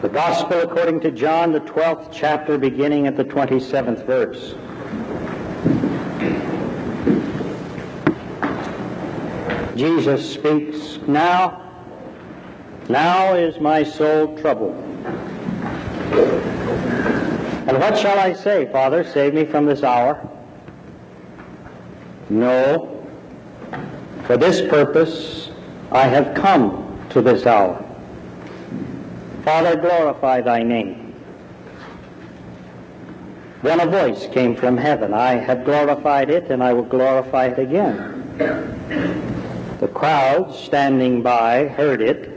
The Gospel according to John, the 12th chapter, beginning at the 27th verse. Jesus speaks, Now, now is my soul troubled. And what shall I say, Father? Save me from this hour. No. For this purpose I have come to this hour. Father, glorify thy name. Then a voice came from heaven. I have glorified it, and I will glorify it again. The crowd standing by heard it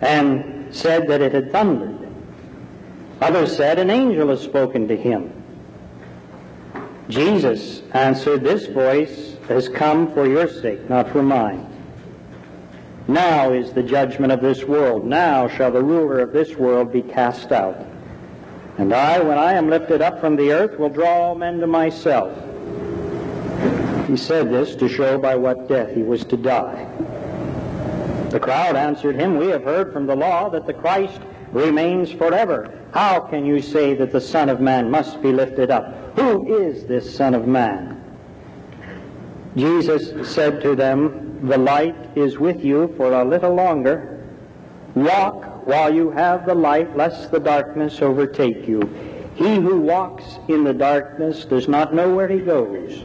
and said that it had thundered. Others said, An angel has spoken to him. Jesus answered, This voice has come for your sake, not for mine. Now is the judgment of this world. Now shall the ruler of this world be cast out. And I, when I am lifted up from the earth, will draw all men to myself. He said this to show by what death he was to die. The crowd answered him, We have heard from the law that the Christ remains forever. How can you say that the Son of Man must be lifted up? Who is this Son of Man? Jesus said to them, The light is with you for a little longer. Walk while you have the light, lest the darkness overtake you. He who walks in the darkness does not know where he goes.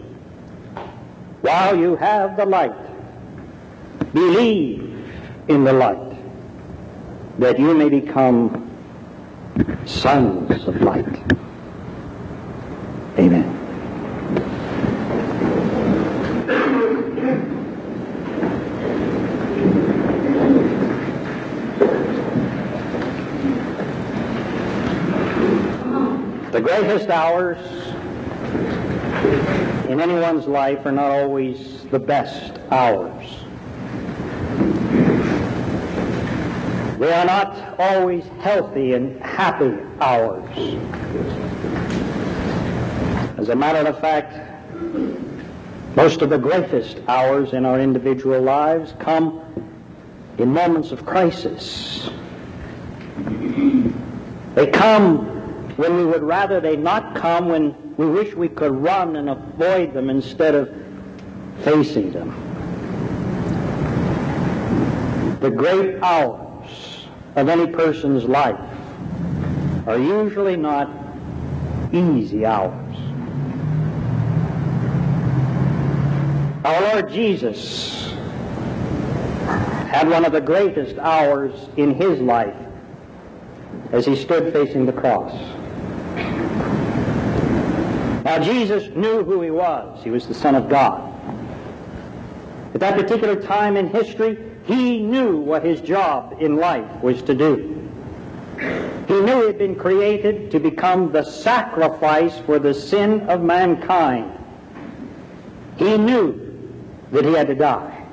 While you have the light, believe in the light, that you may become sons of light. Amen. The greatest hours in anyone's life are not always the best hours. They are not always healthy and happy hours. As a matter of fact, most of the greatest hours in our individual lives come in moments of crisis. They come when we would rather they not come, when we wish we could run and avoid them instead of facing them. The great hours of any person's life are usually not easy hours. Our Lord Jesus had one of the greatest hours in his life as he stood facing the cross. Now, Jesus knew who he was. He was the Son of God. At that particular time in history, he knew what his job in life was to do. He knew he had been created to become the sacrifice for the sin of mankind. He knew that he had to die.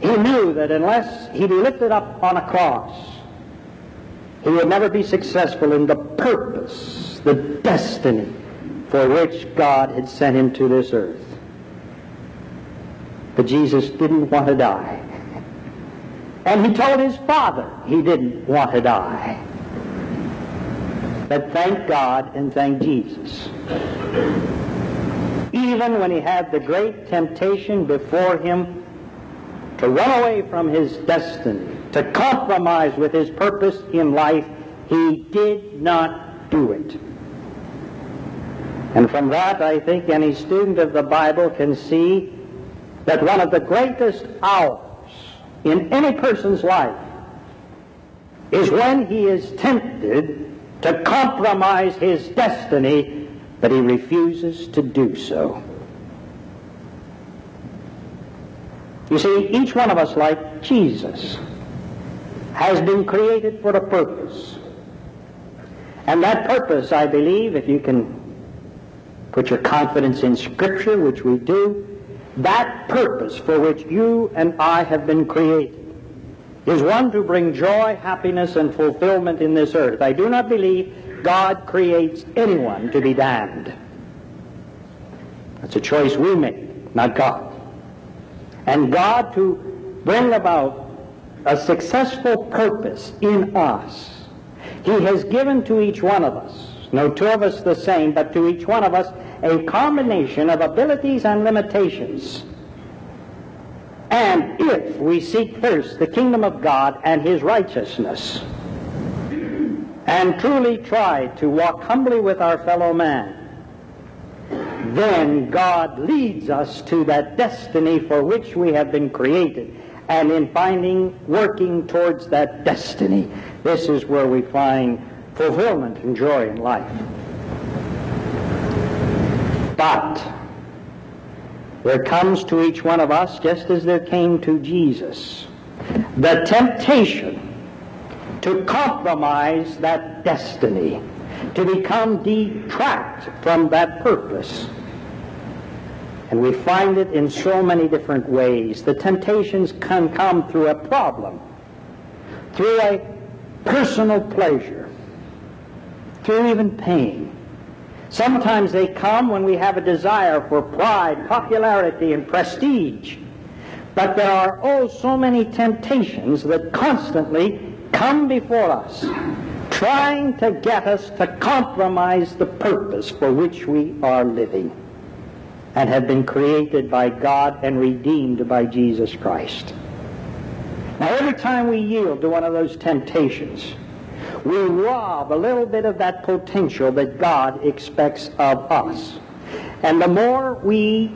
He knew that unless he be lifted up on a cross, he would never be successful in the purpose, the destiny for which God had sent him to this earth. But Jesus didn't want to die. And he told his father he didn't want to die. But thank God and thank Jesus. Even when he had the great temptation before him to run away from his destiny, to compromise with his purpose in life, he did not do it. And from that, I think any student of the Bible can see that one of the greatest hours in any person's life is when he is tempted to compromise his destiny, but he refuses to do so. You see, each one of us, like Jesus, has been created for a purpose. And that purpose, I believe, if you can put your confidence in Scripture, which we do, that purpose for which you and I have been created is one to bring joy, happiness, and fulfillment in this earth. I do not believe God creates anyone to be damned. That's a choice we make, not God. And God to bring about a successful purpose in us, He has given to each one of us, no two of us the same, but to each one of us a combination of abilities and limitations. And if we seek first the kingdom of God and His righteousness, and truly try to walk humbly with our fellow man, then God leads us to that destiny for which we have been created. And in finding, working towards that destiny, this is where we find fulfillment and joy in life. But there comes to each one of us, just as there came to Jesus, the temptation to compromise that destiny, to become detract from that purpose. And we find it in so many different ways. The temptations can come through a problem, through a personal pleasure, through even pain. Sometimes they come when we have a desire for pride, popularity, and prestige. But there are oh so many temptations that constantly come before us trying to get us to compromise the purpose for which we are living and have been created by God and redeemed by Jesus Christ. Now, every time we yield to one of those temptations, we rob a little bit of that potential that God expects of us. And the more we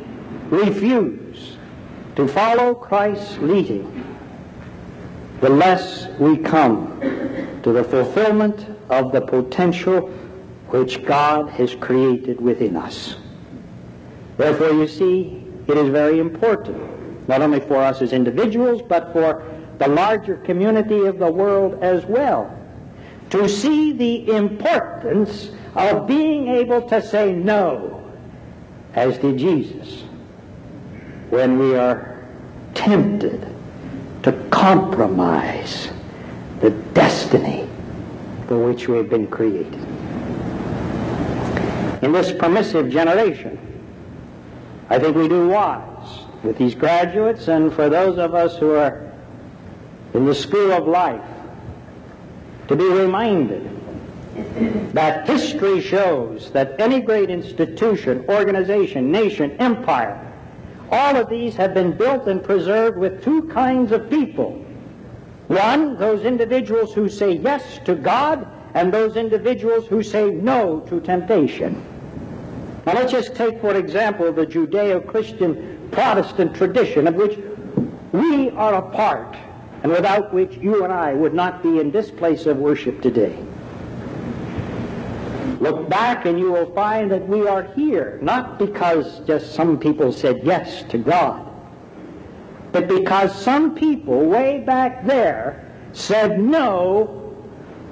refuse to follow Christ's leading, the less we come to the fulfillment of the potential which God has created within us. Therefore, you see, it is very important, not only for us as individuals, but for the larger community of the world as well, to see the importance of being able to say no, as did Jesus, when we are tempted to compromise the destiny for which we have been created. In this permissive generation, I think we do wise with these graduates and for those of us who are in the school of life to be reminded that history shows that any great institution, organization, nation, empire all of these have been built and preserved with two kinds of people. One, those individuals who say yes to God, and those individuals who say no to temptation. Now let's just take, for example, the Judeo-Christian Protestant tradition of which we are a part, and without which you and I would not be in this place of worship today. Look back and you will find that we are here, not because just some people said yes to God, but because some people way back there said no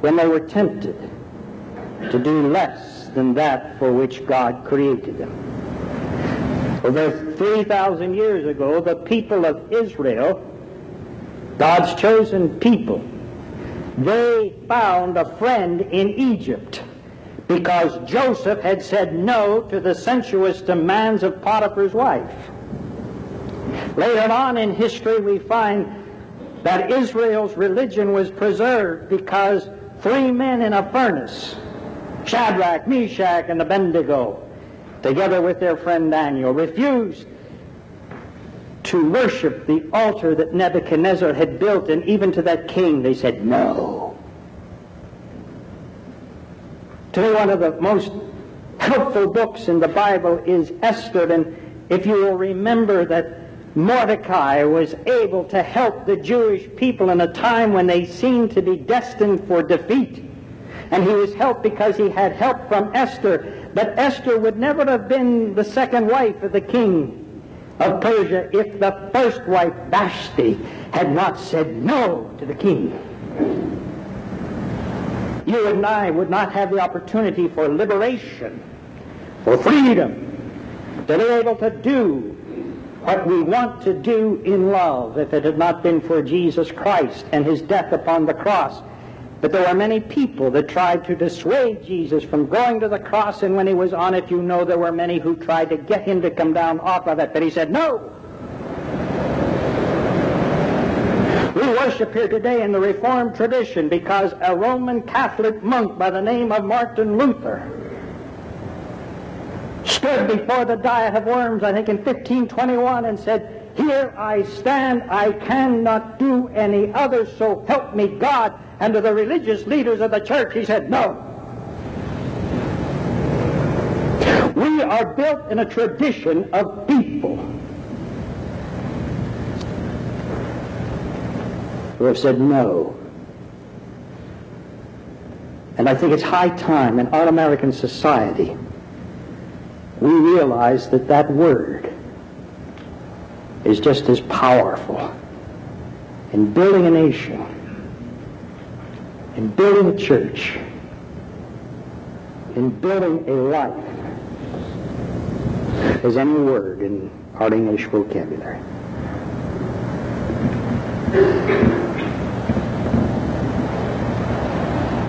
when they were tempted to do less than that for which God created them. Over 3,000 years ago, the people of Israel, God's chosen people, they found a friend in Egypt because Joseph had said no to the sensuous demands of Potiphar's wife. Later on in history, we find that Israel's religion was preserved because three men in a furnace, Shadrach, Meshach, and Abednego, together with their friend Daniel, refused to worship the altar that Nebuchadnezzar had built, and even to that king they said no. To me, one of the most helpful books in the Bible is Esther, and if you will remember that Mordecai was able to help the Jewish people in a time when they seemed to be destined for defeat. And he was helped because he had help from Esther. But Esther would never have been the second wife of the king of Persia if the first wife, Vashti, had not said no to the king. You and I would not have the opportunity for liberation, for freedom, to be able to do what we want to do in love if it had not been for Jesus Christ and his death upon the cross But there were many people that tried to dissuade Jesus from going to the cross, and when he was on it, you know there were many who tried to get him to come down off of it. But he said, No! We worship here today in the Reformed tradition because a Roman Catholic monk by the name of Martin Luther stood before the Diet of Worms, I think in 1521, and said, Here I stand, I cannot do any other, so help me God. And to the religious leaders of the church, he said, No. We are built in a tradition of people who have said no. And I think it's high time in our American society we realize that that word is just as powerful in building a nation, in building a church, in building a life as any word in our English vocabulary.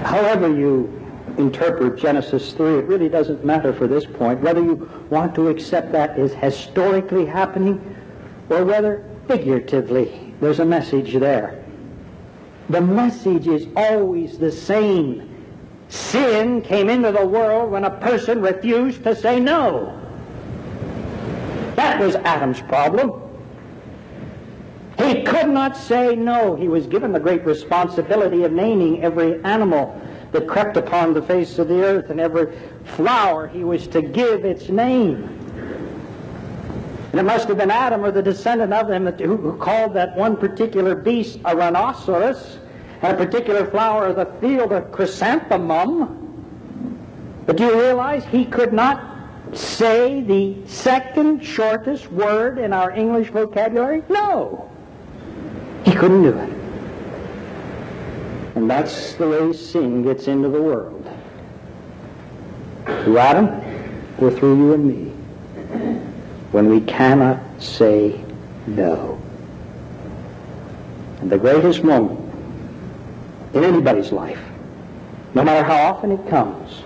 However you interpret Genesis 3, it really doesn't matter for this point whether you want to accept that as historically happening or whether figuratively there's a message there. The message is always the same. Sin came into the world when a person refused to say no. That was Adam's problem. He could not say no. He was given the great responsibility of naming every animal that crept upon the face of the earth, and every flower he was to give its name. And it must have been Adam or the descendant of him who called that one particular beast a rhinoceros, and a particular flower of the field a chrysanthemum. But do you realize he could not say the second shortest word in our English vocabulary? No. He couldn't do it. And that's the way sin gets into the world. Through Adam or through you and me. When we cannot say no. And the greatest moment in anybody's life, no matter how often it comes,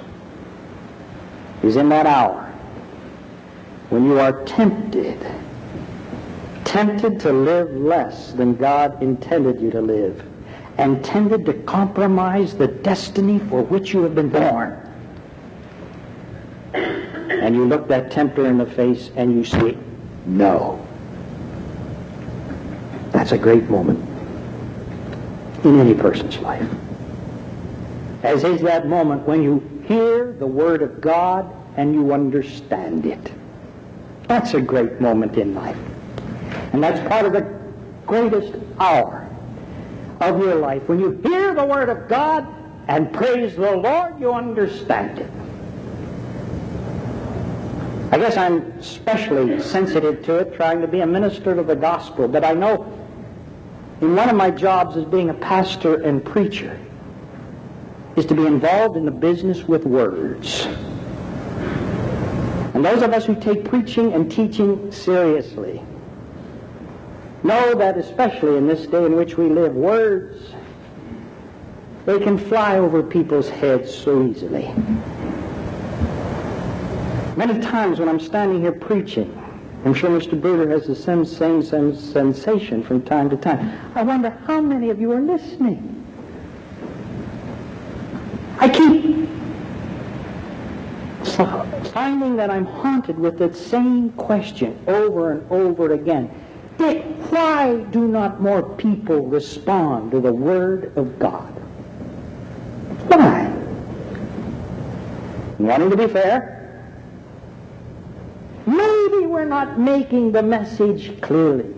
is in that hour when you are tempted, tempted to live less than God intended you to live and tended to compromise the destiny for which you have been born. And you look that tempter in the face and you say, no. That's a great moment in any person's life. As is that moment when you hear the Word of God and you understand it. That's a great moment in life. And that's part of the greatest hour of your life. When you hear the Word of God and praise the Lord, you understand it. I guess I'm especially sensitive to it, trying to be a minister of the gospel, but I know in one of my jobs as being a pastor and preacher is to be involved in the business with words. And those of us who take preaching and teaching seriously know that especially in this day in which we live, words, they can fly over people's heads so easily. Many times when I'm standing here preaching, I'm sure Mr. Bruder has the same, same, same sensation from time to time. I wonder how many of you are listening. I keep finding that I'm haunted with that same question over and over again. Dick, why do not more people respond to the Word of God? Why? Wanting to be fair? We're not making the message clearly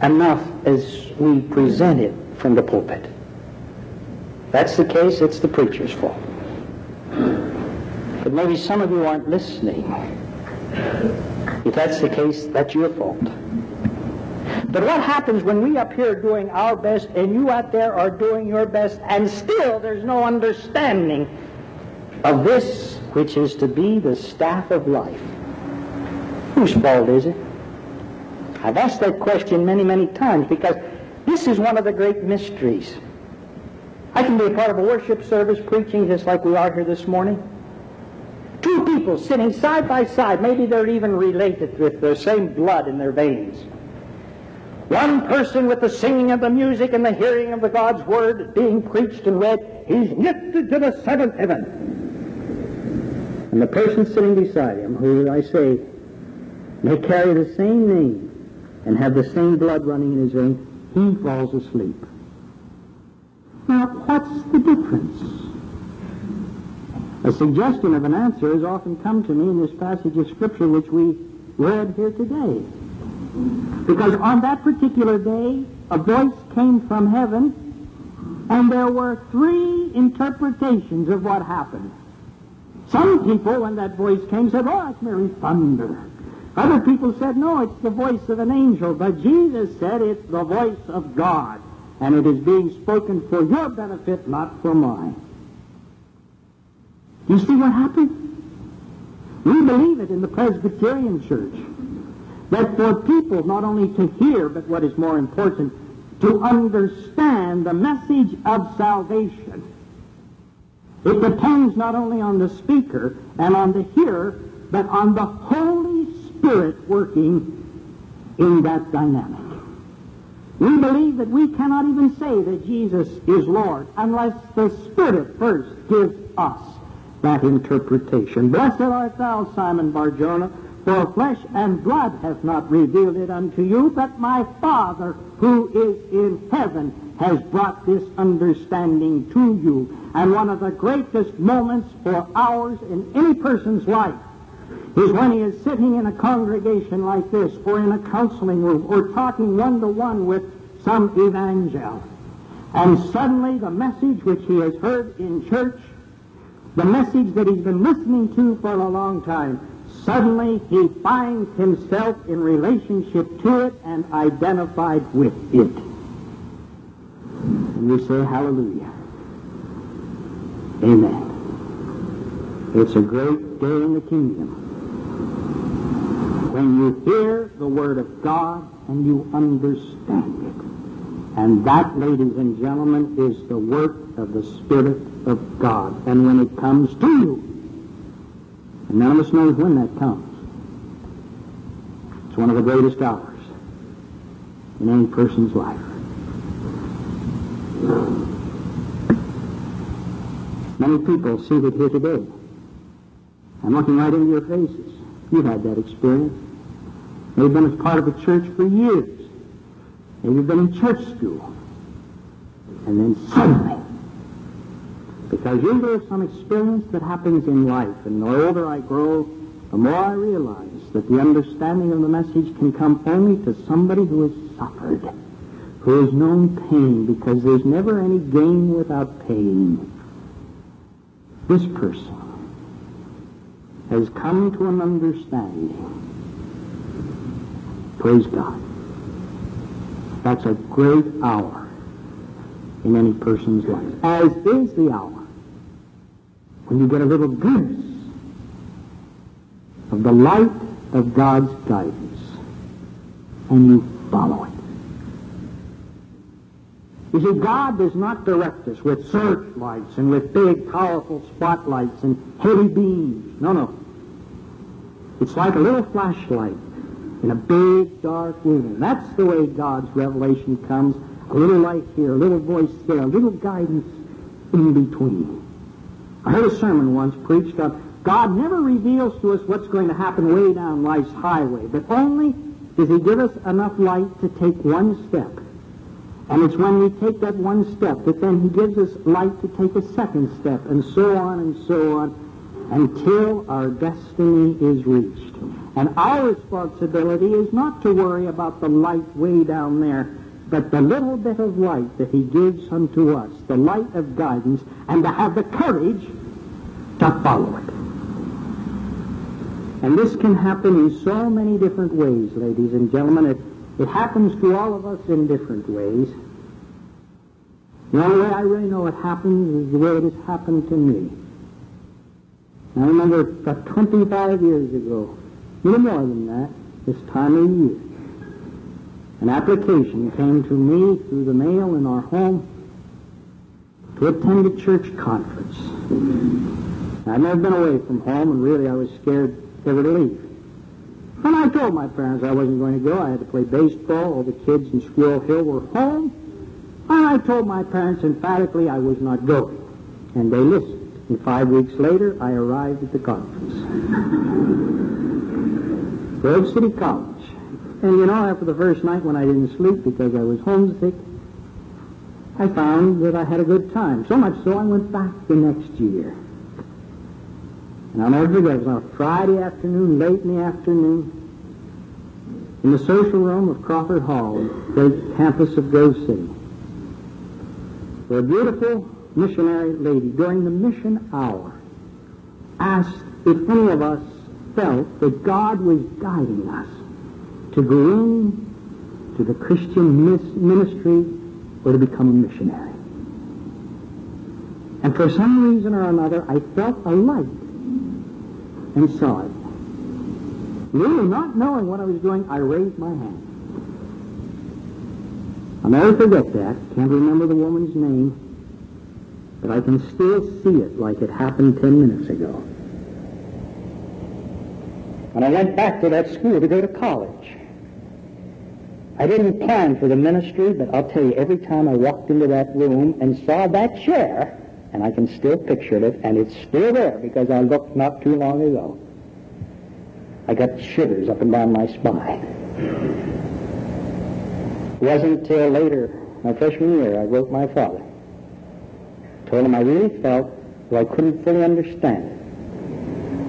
enough as we present it from the pulpit. That's the case, it's the preacher's fault. But maybe some of you aren't listening. If that's the case, that's your fault. But what happens when we up here are doing our best and you out there are doing your best and still there's no understanding of this which is to be the staff of life? Whose fault is it? I've asked that question many, many times because this is one of the great mysteries I can be a part of a worship service preaching just like we are here this morning. Two people sitting side by side, maybe they're even related with the same blood in their veins. One person with the singing of the music and the hearing of the God's word being preached and read, he's lifted to the seventh heaven. And the person sitting beside him, who I say may carry the same name and have the same blood running in his veins, he falls asleep. Now, what's the difference? A suggestion of an answer has often come to me in this passage of Scripture which we read here today. Because on that particular day, a voice came from heaven, and there were three interpretations of what happened. Some people, when that voice came, said, oh, it's merely thunder. Other people said, no, it's the voice of an angel. But Jesus said it's the voice of God, and it is being spoken for your benefit, not for mine. You see what happened? We believe it in the Presbyterian Church that for people not only to hear, but what is more important, to understand the message of salvation, it depends not only on the speaker and on the hearer, but on the Spirit working in that dynamic. We believe that we cannot even say that Jesus is Lord unless the Spirit first gives us that interpretation. Blessed art thou, Simon Barjona, for flesh and blood hath not revealed it unto you, but my Father who is in heaven has brought this understanding to you. And one of the greatest moments for hours in any person's life is when he is sitting in a congregation like this, or in a counseling room, or talking one-to-one with some evangel. And suddenly the message which he has heard in church, the message that he's been listening to for a long time, suddenly he finds himself in relationship to it and identified with it. And we say hallelujah. Amen. It's a great day in the kingdom. When you hear the Word of God and you understand it. And that, ladies and gentlemen, is the work of the Spirit of God. And when it comes to you, and none of us knows when that comes, it's one of the greatest hours in any person's life. Many people seated here today. I'm looking right into your faces. You've had that experience. Maybe been as part of a church for years. You've been in church school. And then suddenly, because you know some experience that happens in life, and the older I grow, the more I realize that the understanding of the message can come only to somebody who has suffered, who has known pain, because there's never any gain without pain. This person has come to an understanding. Praise God. That's a great hour in any person's life, as is the hour when you get a little glimpse of the light of God's guidance and you follow it. You see, God does not direct us with searchlights and with big, powerful spotlights and heavy beams. No, no. It's like a little flashlight in a big, dark room. That's the way God's revelation comes. A little light here, a little voice there, a little guidance in between. I heard a sermon once preached on God never reveals to us what's going to happen way down life's highway, but only does he give us enough light to take one step. And it's when we take that one step that then he gives us light to take a second step, and so on and so on, until our destiny is reached. And our responsibility is not to worry about the light way down there, but the little bit of light that he gives unto us, the light of guidance, and to have the courage to follow it. And this can happen in so many different ways, ladies and gentlemen. It it happens to all of us in different ways. The only way I really know it happens is the way it has happened to me. I remember about 25 years ago, little more than that, this time of year, an application came to me through the mail in our home to attend a church conference. I'd never been away from home, and really I was scared ever to leave. And I told my parents I wasn't going to go. I had to play baseball. All the kids in Squirrel Hill were home. And I told my parents emphatically I was not going. And they listened. And five weeks later, I arrived at the conference. Grove City College. And you know, after the first night when I didn't sleep because I was homesick, I found that I had a good time. So much so I went back the next year. And I'll never forget, it was on a Friday afternoon, late in the afternoon, in the social room of Crawford Hall, the campus of Grove City, where a beautiful missionary lady, during the mission hour, asked if any of us felt that God was guiding us to go to the Christian ministry or to become a missionary. And for some reason or another, I felt a light and saw it. Really not knowing what I was doing, I raised my hand. I'll never forget that. Can't remember the woman's name, but I can still see it like it happened ten minutes ago. And I went back to that school to go to college. I didn't plan for the ministry, but I'll tell you, every time I walked into that room and saw that chair, and I can still picture it, and it's still there because I looked not too long ago. I got shivers up and down my spine. It wasn't until later, my freshman year, I wrote my father. Told him I really felt, though I couldn't fully understand it,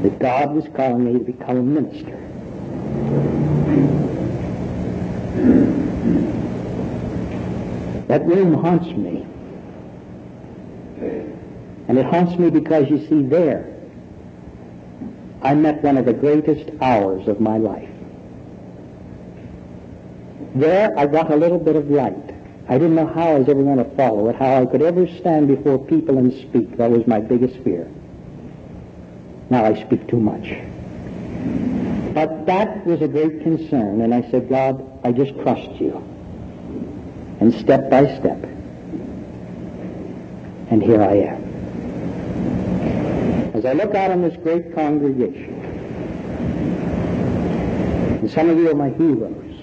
that God was calling me to become a minister. That room haunts me. And it haunts me because, you see, there, I met one of the greatest hours of my life. There, I got a little bit of light. I didn't know how I was ever going to follow it, how I could ever stand before people and speak. That was my biggest fear. Now I speak too much. But that was a great concern, and I said, God, I just trust you. And step by step. And here I am. As I look out on this great congregation, and some of you are my heroes,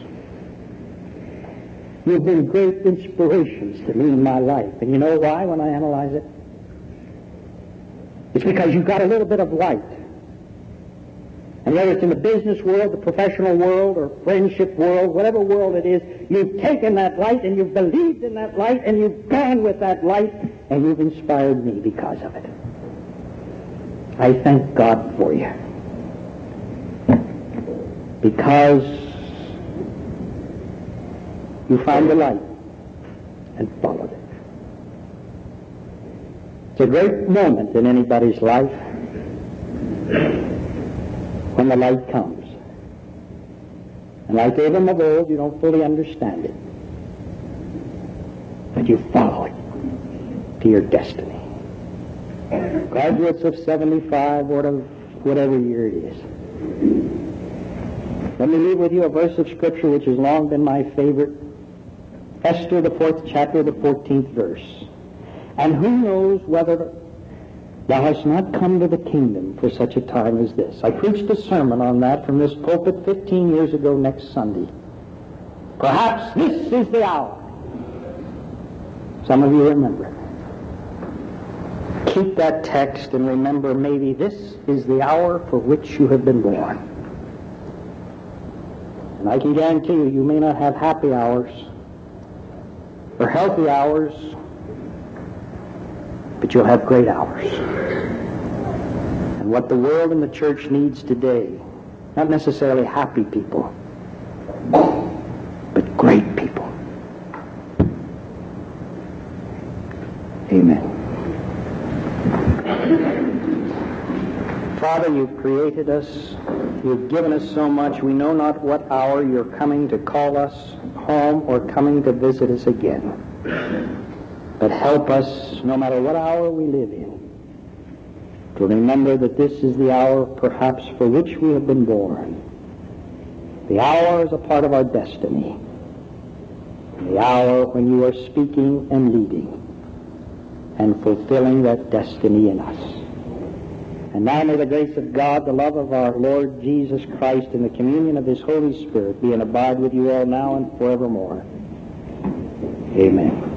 you've been great inspirations to me in my life. And you know why when I analyze it? It's because you've got a little bit of light. And whether it's in the business world, the professional world, or friendship world, whatever world it is, you've taken that light and you've believed in that light and you've gone with that light and you've inspired me because of it. I thank God for you. Because you found the light and followed it. It's a great moment in anybody's life when the light comes. And like Abram of old, you don't fully understand it. But you follow it to your destiny graduates of 75, or whatever year it is. Let me leave with you a verse of Scripture which has long been my favorite. Esther, the fourth chapter, the 14th verse. And who knows whether thou hast not come to the kingdom for such a time as this. I preached a sermon on that from this pulpit 15 years ago next Sunday. Perhaps this is the hour. Some of you remember keep that text and remember maybe this is the hour for which you have been born. And I can guarantee you, you may not have happy hours or healthy hours, but you'll have great hours. And what the world and the church needs today, not necessarily happy people, but great people. Amen. Father, you've created us. You've given us so much. We know not what hour you're coming to call us home or coming to visit us again. But help no matter what hour we live in, to remember that this is the hour perhaps for which we have been born. The hour is a part of our destiny. The hour when you are speaking and leading. and fulfilling that destiny in us. And now may the grace of God, the love of our Lord Jesus Christ, and the communion of his Holy Spirit be and abide with you all now and forevermore. Amen.